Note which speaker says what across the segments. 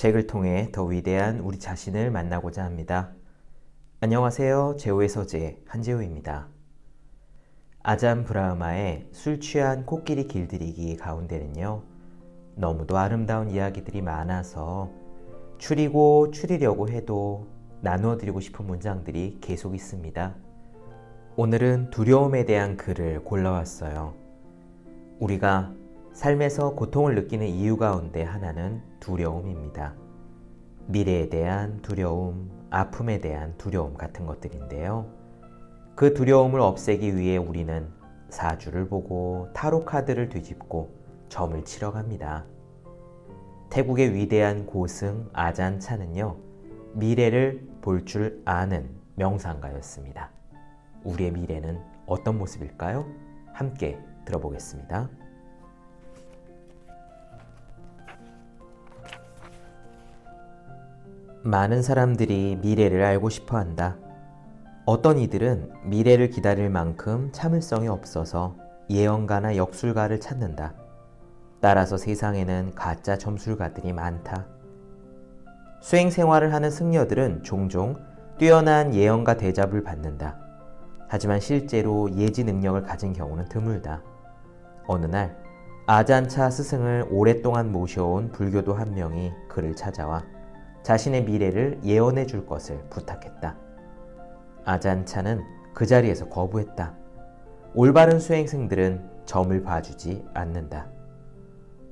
Speaker 1: 책을 통해 더 위대한 우리 자신을 만나고자 합니다. 안녕하세요. 제호의 서재 한재호입니다. 아잠 브라흐마의 술 취한 코끼리 길들이기 가운데는요. 너무도 아름다운 이야기들이 많아서 추리고 추리려고 해도 나누어 드리고 싶은 문장들이 계속 있습니다. 오늘은 두려움에 대한 글을 골라왔어요. 우리가 삶에서 고통을 느끼는 이유 가운데 하나는 두려움입니다. 미래에 대한 두려움, 아픔에 대한 두려움 같은 것들인데요. 그 두려움을 없애기 위해 우리는 사주를 보고 타로 카드를 뒤집고 점을 치러 갑니다. 태국의 위대한 고승 아잔차는요, 미래를 볼 줄 아는 명상가였습니다. 우리의 미래는 어떤 모습일까요? 함께 들어보겠습니다. 많은 사람들이 미래를 알고 싶어 한다. 어떤 이들은 미래를 기다릴 만큼 참을성이 없어서 예언가나 역술가를 찾는다. 따라서 세상에는 가짜 점술가들이 많다. 수행 생활을 하는 승려들은 종종 뛰어난 예언가 대접을 받는다. 하지만 실제로 예지 능력을 가진 경우는 드물다. 어느 날 아잔차 스승을 오랫동안 모셔온 불교도 한 명이 그를 찾아와 자신의 미래를 예언해 줄 것을 부탁했다. 아잔차는 그 자리에서 거부했다. 올바른 수행생들은 점을 봐주지 않는다.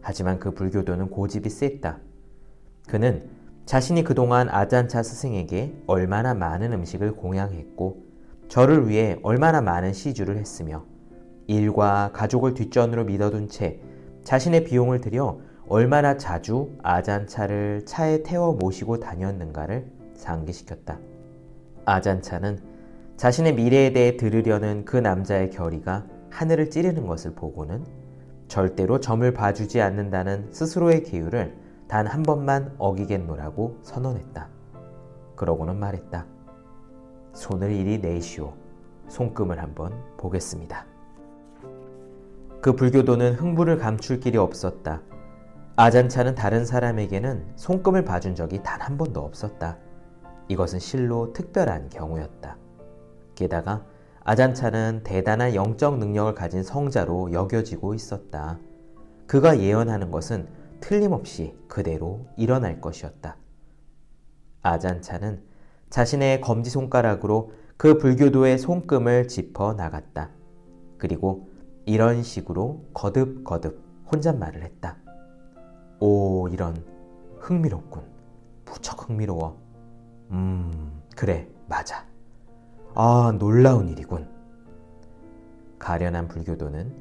Speaker 1: 하지만 그 불교도는 고집이 셌다. 그는 자신이 그동안 아잔차 스승에게 얼마나 많은 음식을 공양했고 저를 위해 얼마나 많은 시주를 했으며 일과 가족을 뒷전으로 믿어둔 채 자신의 비용을 들여 얼마나 자주 아잔차를 차에 태워 모시고 다녔는가를 상기시켰다. 아잔차는 자신의 미래에 대해 들으려는 그 남자의 결의가 하늘을 찌르는 것을 보고는 절대로 점을 봐주지 않는다는 스스로의 기율을 단 한 번만 어기겠노라고 선언했다. 그러고는 말했다. 손을 이리 내시오. 손금을 한번 보겠습니다. 그 불교도는 흥부를 감출 길이 없었다. 아잔차는 다른 사람에게는 손금을 봐준 적이 단 한 번도 없었다. 이것은 실로 특별한 경우였다. 게다가 아잔차는 대단한 영적 능력을 가진 성자로 여겨지고 있었다. 그가 예언하는 것은 틀림없이 그대로 일어날 것이었다. 아잔차는 자신의 검지손가락으로 그 불교도의 손금을 짚어 나갔다. 그리고 이런 식으로 거듭거듭 혼잣말을 했다. 오, 이런 흥미롭군. 무척 흥미로워. 음, 그래, 맞아. 아, 놀라운 일이군. 가련한 불교도는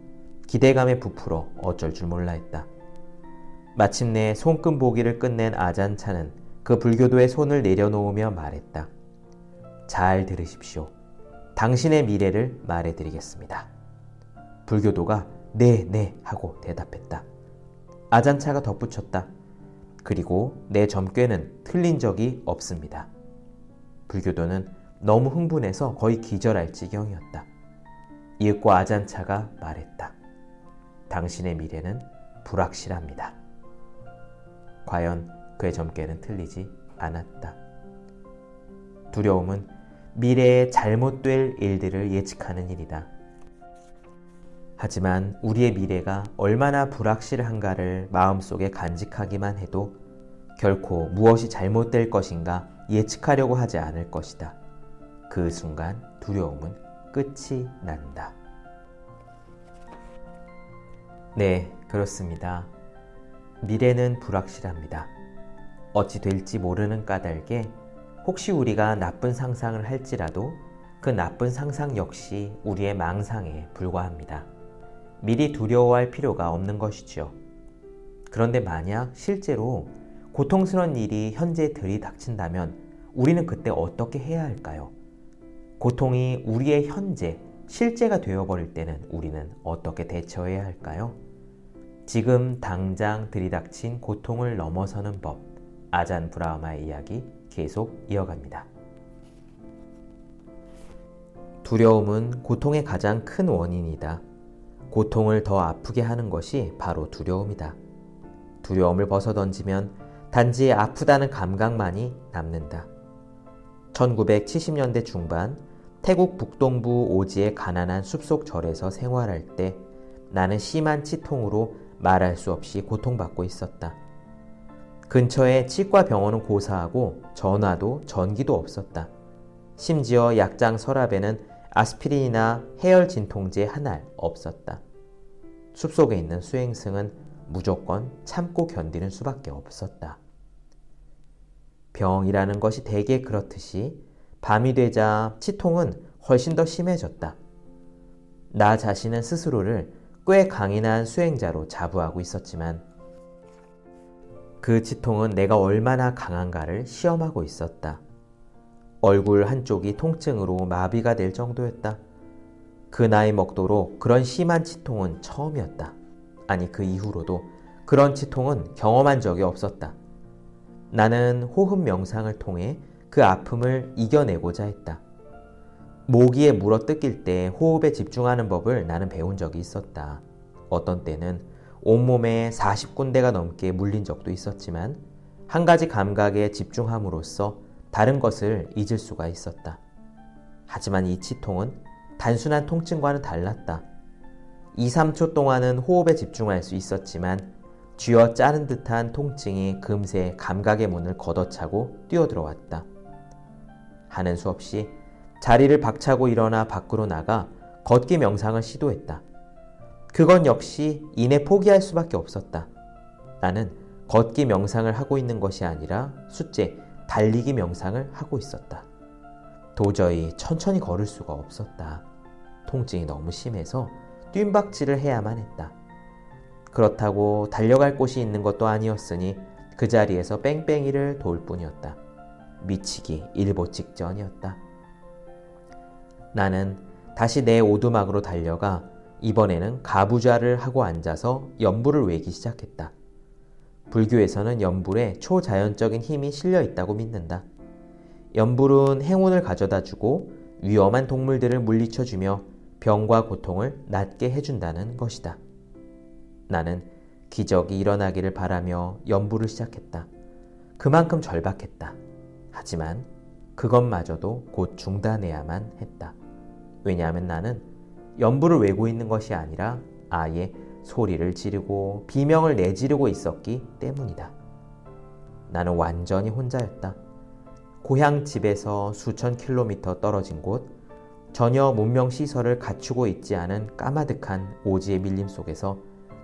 Speaker 1: 기대감에 부풀어 어쩔 줄 몰라 했다. 마침내 손금 보기를 끝낸 아잔차는 그 불교도의 손을 내려놓으며 말했다. 잘 들으십시오. 당신의 미래를 말해드리겠습니다. 불교도가 네, 네 하고 대답했다. 아잔차가 덧붙였다. 그리고 내 점괘는 틀린 적이 없습니다. 불교도는 너무 흥분해서 거의 기절할 지경이었다. 이윽고 아잔차가 말했다. 당신의 미래는 불확실합니다. 과연 그의 점괘는 틀리지 않았다. 두려움은 미래에 잘못될 일들을 예측하는 일이다. 하지만 우리의 미래가 얼마나 불확실한가를 마음속에 간직하기만 해도 결코 무엇이 잘못될 것인가 예측하려고 하지 않을 것이다. 그 순간 두려움은 끝이 난다. 네, 그렇습니다. 미래는 불확실합니다. 어찌 될지 모르는 까닭에 혹시 우리가 나쁜 상상을 할지라도 그 나쁜 상상 역시 우리의 망상에 불과합니다. 미리 두려워할 필요가 없는 것이지요. 그런데 만약 실제로 고통스러운 일이 현재 들이닥친다면 우리는 그때 어떻게 해야 할까요? 고통이 우리의 현재, 실제가 되어버릴 때는 우리는 어떻게 대처해야 할까요? 지금 당장 들이닥친 고통을 넘어서는 법, 아잔 브라마의 이야기 계속 이어갑니다. 두려움은 고통의 가장 큰 원인이다. 고통을 더 아프게 하는 것이 바로 두려움이다. 두려움을 벗어던지면 단지 아프다는 감각만이 남는다. 1970년대 중반 태국 북동부 오지의 가난한 숲속 절에서 생활할 때 나는 심한 치통으로 말할 수 없이 고통받고 있었다. 근처에 치과 병원은 고사하고 전화도 전기도 없었다. 심지어 약장 서랍에는 아스피린이나 해열 진통제 하나 없었다. 숲속에 있는 수행승은 무조건 참고 견디는 수밖에 없었다. 병이라는 것이 대개 그렇듯이 밤이 되자 치통은 훨씬 더 심해졌다. 나 자신은 스스로를 꽤 강인한 수행자로 자부하고 있었지만 그 치통은 내가 얼마나 강한가를 시험하고 있었다. 얼굴 한쪽이 통증으로 마비가 될 정도였다. 그 나이 먹도록 그런 심한 치통은 처음이었다. 아니, 그 이후로도 그런 치통은 경험한 적이 없었다. 나는 호흡 명상을 통해 그 아픔을 이겨내고자 했다. 모기에 물어 뜯길 때 호흡에 집중하는 법을 나는 배운 적이 있었다. 어떤 때는 온몸에 40군데가 넘게 물린 적도 있었지만 한 가지 감각에 집중함으로써 다른 것을 잊을 수가 있었다. 하지만 이 치통은 단순한 통증과는 달랐다. 2, 3초 동안은 호흡에 집중할 수 있었지만 쥐어 짜는 듯한 통증이 금세 감각의 문을 걷어차고 뛰어들어왔다. 하는 수 없이 자리를 박차고 일어나 밖으로 나가 걷기 명상을 시도했다. 그건 역시 이내 포기할 수밖에 없었다. 나는 걷기 명상을 하고 있는 것이 아니라 숫제 달리기 명상을 하고 있었다. 도저히 천천히 걸을 수가 없었다. 통증이 너무 심해서 뜀박질을 해야만 했다. 그렇다고 달려갈 곳이 있는 것도 아니었으니 그 자리에서 뺑뺑이를 돌 뿐이었다. 미치기 일보 직전이었다. 나는 다시 내 오두막으로 달려가 이번에는 가부좌를 하고 앉아서 연불을 외기 시작했다. 불교에서는 연불에 초자연적인 힘이 실려 있다고 믿는다. 연불은 행운을 가져다 주고 위험한 동물들을 물리쳐 주며 병과 고통을 낫게 해준다는 것이다. 나는 기적이 일어나기를 바라며 연불을 시작했다. 그만큼 절박했다. 하지만 그것마저도 곧 중단해야만 했다. 왜냐하면 나는 연부를 외고 있는 것이 아니라 아예 소리를 지르고 비명을 내지르고 있었기 때문이다. 나는 완전히 혼자였다. 고향 집에서 수천 킬로미터 떨어진 곳, 전혀 문명 시설을 갖추고 있지 않은 까마득한 오지의 밀림 속에서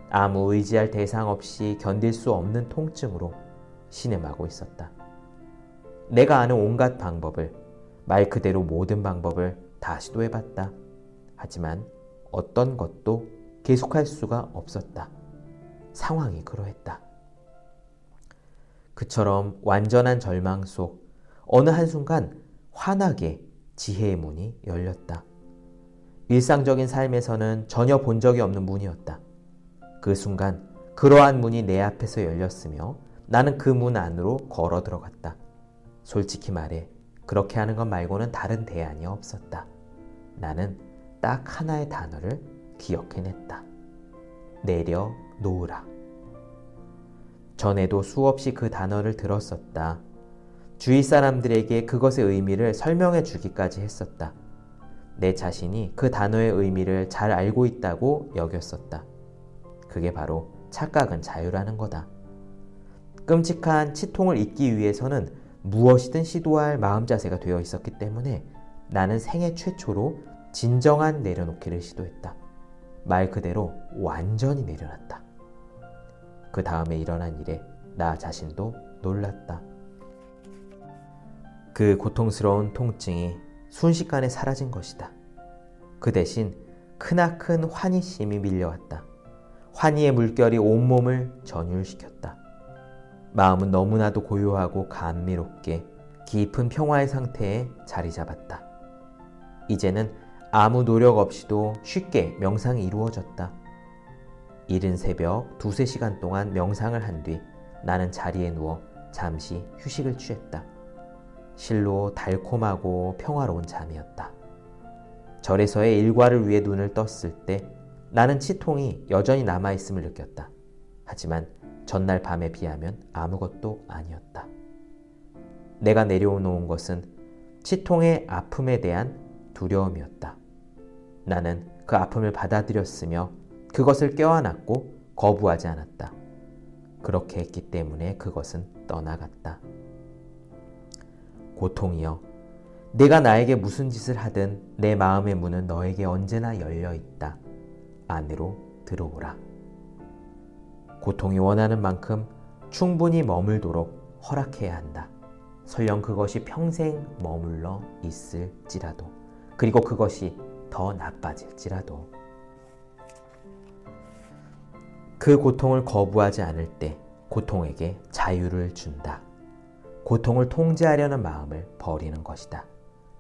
Speaker 1: 아무 의지할 대상 없이 견딜 수 없는 통증으로 신음하고 있었다. 내가 아는 온갖 방법을, 말 그대로 모든 방법을 다 시도해봤다. 하지만 어떤 것도 계속할 수가 없었다. 상황이 그러했다. 그처럼 완전한 절망 속 어느 한순간 환하게 지혜의 문이 열렸다. 일상적인 삶에서는 전혀 본 적이 없는 문이었다. 그 순간 그러한 문이 내 앞에서 열렸으며 나는 그 문 안으로 걸어 들어갔다. 솔직히 말해 그렇게 하는 것 말고는 다른 대안이 없었다. 나는 딱 하나의 단어를 기억해냈다. 내려놓으라. 전에도 수없이 그 단어를 들었었다. 주위 사람들에게 그것의 의미를 설명해 주기까지 했었다. 내 자신이 그 단어의 의미를 잘 알고 있다고 여겼었다. 그게 바로 착각은 자유라는 거다. 끔찍한 치통을 잊기 위해서는 무엇이든 시도할 마음 자세가 되어 있었기 때문에 나는 생애 최초로 진정한 내려놓기를 시도했다. 말 그대로 완전히 내려놨다. 그 다음에 일어난 일에 나 자신도 놀랐다. 그 고통스러운 통증이 순식간에 사라진 것이다. 그 대신 크나큰 환희심이 밀려왔다. 환희의 물결이 온몸을 전율시켰다. 마음은 너무나도 고요하고 감미롭게 깊은 평화의 상태에 자리 잡았다. 이제는 아무 노력 없이도 쉽게 명상이 이루어졌다. 이른 새벽 두세 시간 동안 명상을 한 뒤 나는 자리에 누워 잠시 휴식을 취했다. 실로 달콤하고 평화로운 잠이었다. 절에서의 일과를 위해 눈을 떴을 때 나는 치통이 여전히 남아있음을 느꼈다. 하지만 전날 밤에 비하면 아무것도 아니었다. 내가 내려놓은 것은 치통의 아픔에 대한 두려움이었다. 나는 그 아픔을 받아들였으며 그것을 껴안았고 거부하지 않았다. 그렇게 했기 때문에 그것은 떠나갔다. 고통이여, 내가 나에게 무슨 짓을 하든 내 마음의 문은 너에게 언제나 열려 있다. 안으로 들어오라. 고통이 원하는 만큼 충분히 머물도록 허락해야 한다. 설령 그것이 평생 머물러 있을지라도, 그리고 그것이 더 나빠질지라도. 그 고통을 거부하지 않을 때 고통에게 자유를 준다. 고통을 통제하려는 마음을 버리는 것이다.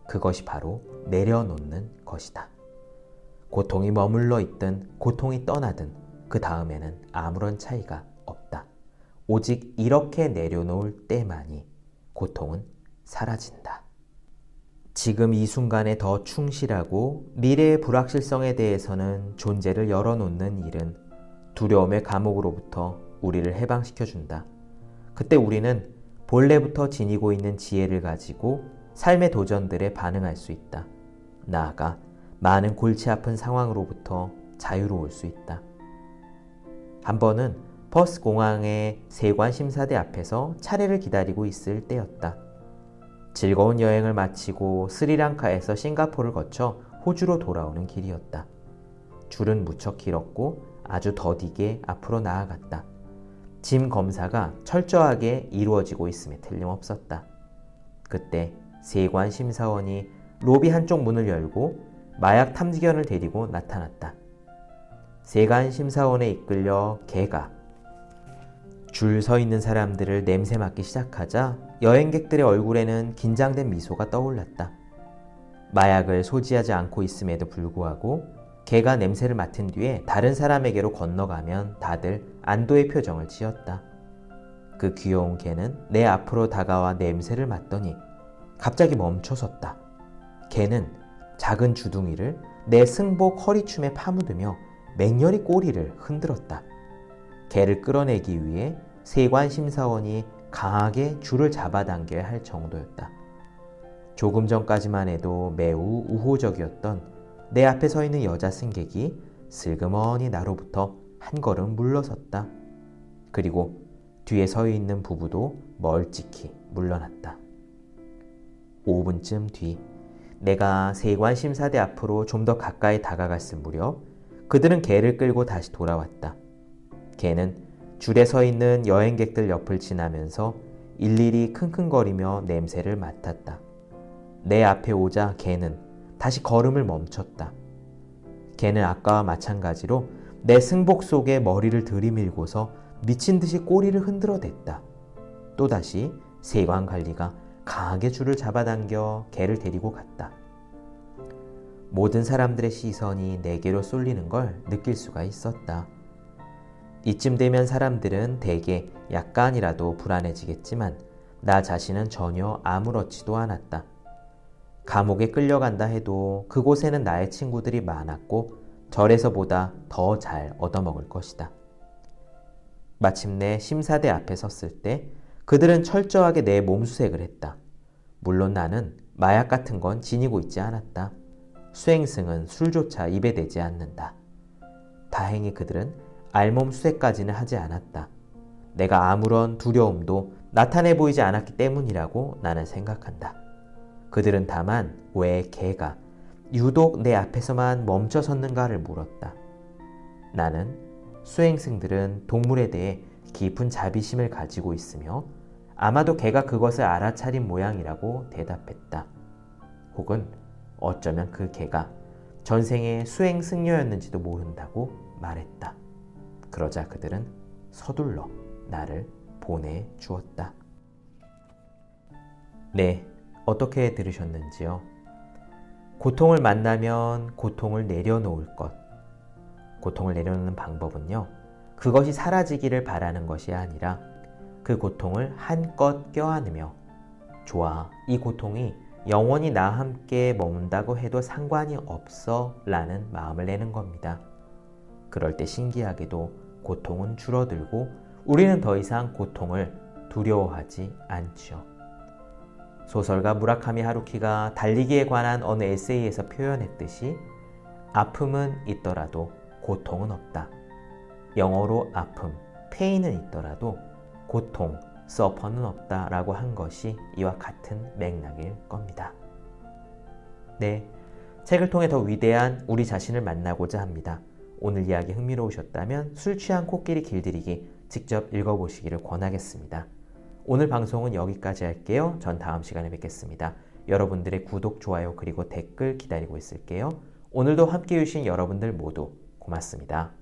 Speaker 1: 그것이 바로 내려놓는 것이다. 고통이 머물러 있든 고통이 떠나든 그 다음에는 아무런 차이가 없다. 오직 이렇게 내려놓을 때만이 고통은 사라진다. 지금 이 순간에 더 충실하고 미래의 불확실성에 대해서는 존재를 열어놓는 일은 두려움의 감옥으로부터 우리를 해방시켜준다. 그때 우리는 본래부터 지니고 있는 지혜를 가지고 삶의 도전들에 반응할 수 있다. 나아가 많은 골치 아픈 상황으로부터 자유로울 수 있다. 한 번은 퍼스 공항의 세관 심사대 앞에서 차례를 기다리고 있을 때였다. 즐거운 여행을 마치고 스리랑카에서 싱가포르를 거쳐 호주로 돌아오는 길이었다. 줄은 무척 길었고 아주 더디게 앞으로 나아갔다. 짐 검사가 철저하게 이루어지고 있음에 틀림없었다. 그때 세관 심사원이 로비 한쪽 문을 열고 마약 탐지견을 데리고 나타났다. 세관 심사원에 이끌려 개가 줄 서 있는 사람들을 냄새 맡기 시작하자 여행객들의 얼굴에는 긴장된 미소가 떠올랐다. 마약을 소지하지 않고 있음에도 불구하고 개가 냄새를 맡은 뒤에 다른 사람에게로 건너가면 다들 안도의 표정을 지었다. 그 귀여운 개는 내 앞으로 다가와 냄새를 맡더니 갑자기 멈춰섰다. 개는 작은 주둥이를 내 승복 허리춤에 파묻으며 맹렬히 꼬리를 흔들었다. 개를 끌어내기 위해 세관 심사원이 강하게 줄을 잡아당겨야 할 정도였다. 조금 전까지만 해도 매우 우호적이었던 내 앞에 서 있는 여자 승객이 슬그머니 나로부터 한 걸음 물러섰다. 그리고 뒤에 서 있는 부부도 멀찍이 물러났다. 5분쯤 뒤 내가 세관 심사대 앞으로 좀 더 가까이 다가갔을 무렵 그들은 개를 끌고 다시 돌아왔다. 개는 줄에 서 있는 여행객들 옆을 지나면서 일일이 킁킁거리며 냄새를 맡았다. 내 앞에 오자 개는 다시 걸음을 멈췄다. 개는 아까와 마찬가지로 내 승복 속에 머리를 들이밀고서 미친 듯이 꼬리를 흔들어댔다. 또다시 세관 관리가 강하게 줄을 잡아당겨 개를 데리고 갔다. 모든 사람들의 시선이 내게로 쏠리는 걸 느낄 수가 있었다. 이쯤 되면 사람들은 대개 약간이라도 불안해지겠지만 나 자신은 전혀 아무렇지도 않았다. 감옥에 끌려간다 해도 그곳에는 나의 친구들이 많았고 절에서보다 더 잘 얻어먹을 것이다. 마침내 심사대 앞에 섰을 때 그들은 철저하게 내 몸수색을 했다. 물론 나는 마약 같은 건 지니고 있지 않았다. 수행승은 술조차 입에 대지 않는다. 다행히 그들은 알몸 수색까지는 하지 않았다. 내가 아무런 두려움도 나타내 보이지 않았기 때문이라고 나는 생각한다. 그들은 다만 왜 개가 유독 내 앞에서만 멈춰 섰는가를 물었다. 나는 수행승들은 동물에 대해 깊은 자비심을 가지고 있으며 아마도 개가 그것을 알아차린 모양이라고 대답했다. 혹은 어쩌면 그 개가 전생의 수행 승려였는지도 모른다고 말했다. 그러자 그들은 서둘러 나를 보내주었다. 네, 어떻게 들으셨는지요? 고통을 만나면 고통을 내려놓을 것. 고통을 내려놓는 방법은요, 그것이 사라지기를 바라는 것이 아니라 그 고통을 한껏 껴안으며 좋아, 이 고통이 영원히 나 함께 머문다고 해도 상관이 없어 라는 마음을 내는 겁니다. 그럴 때 신기하게도 고통은 줄어들고 우리는 더 이상 고통을 두려워하지 않죠. 소설가 무라카미 하루키가 달리기에 관한 어느 에세이에서 표현했듯이 아픔은 있더라도 고통은 없다. 영어로 아픔, 페인은 있더라도 고통, 서퍼는 없다라고 한 것이 이와 같은 맥락일 겁니다. 네. 책을 통해 더 위대한 우리 자신을 만나고자 합니다. 오늘 이야기 흥미로우셨다면 술 취한 코끼리 길들이기 직접 읽어보시기를 권하겠습니다. 오늘 방송은 여기까지 할게요. 전 다음 시간에 뵙겠습니다. 여러분들의 구독, 좋아요, 그리고 댓글 기다리고 있을게요. 오늘도 함께 해주신 여러분들 모두 고맙습니다.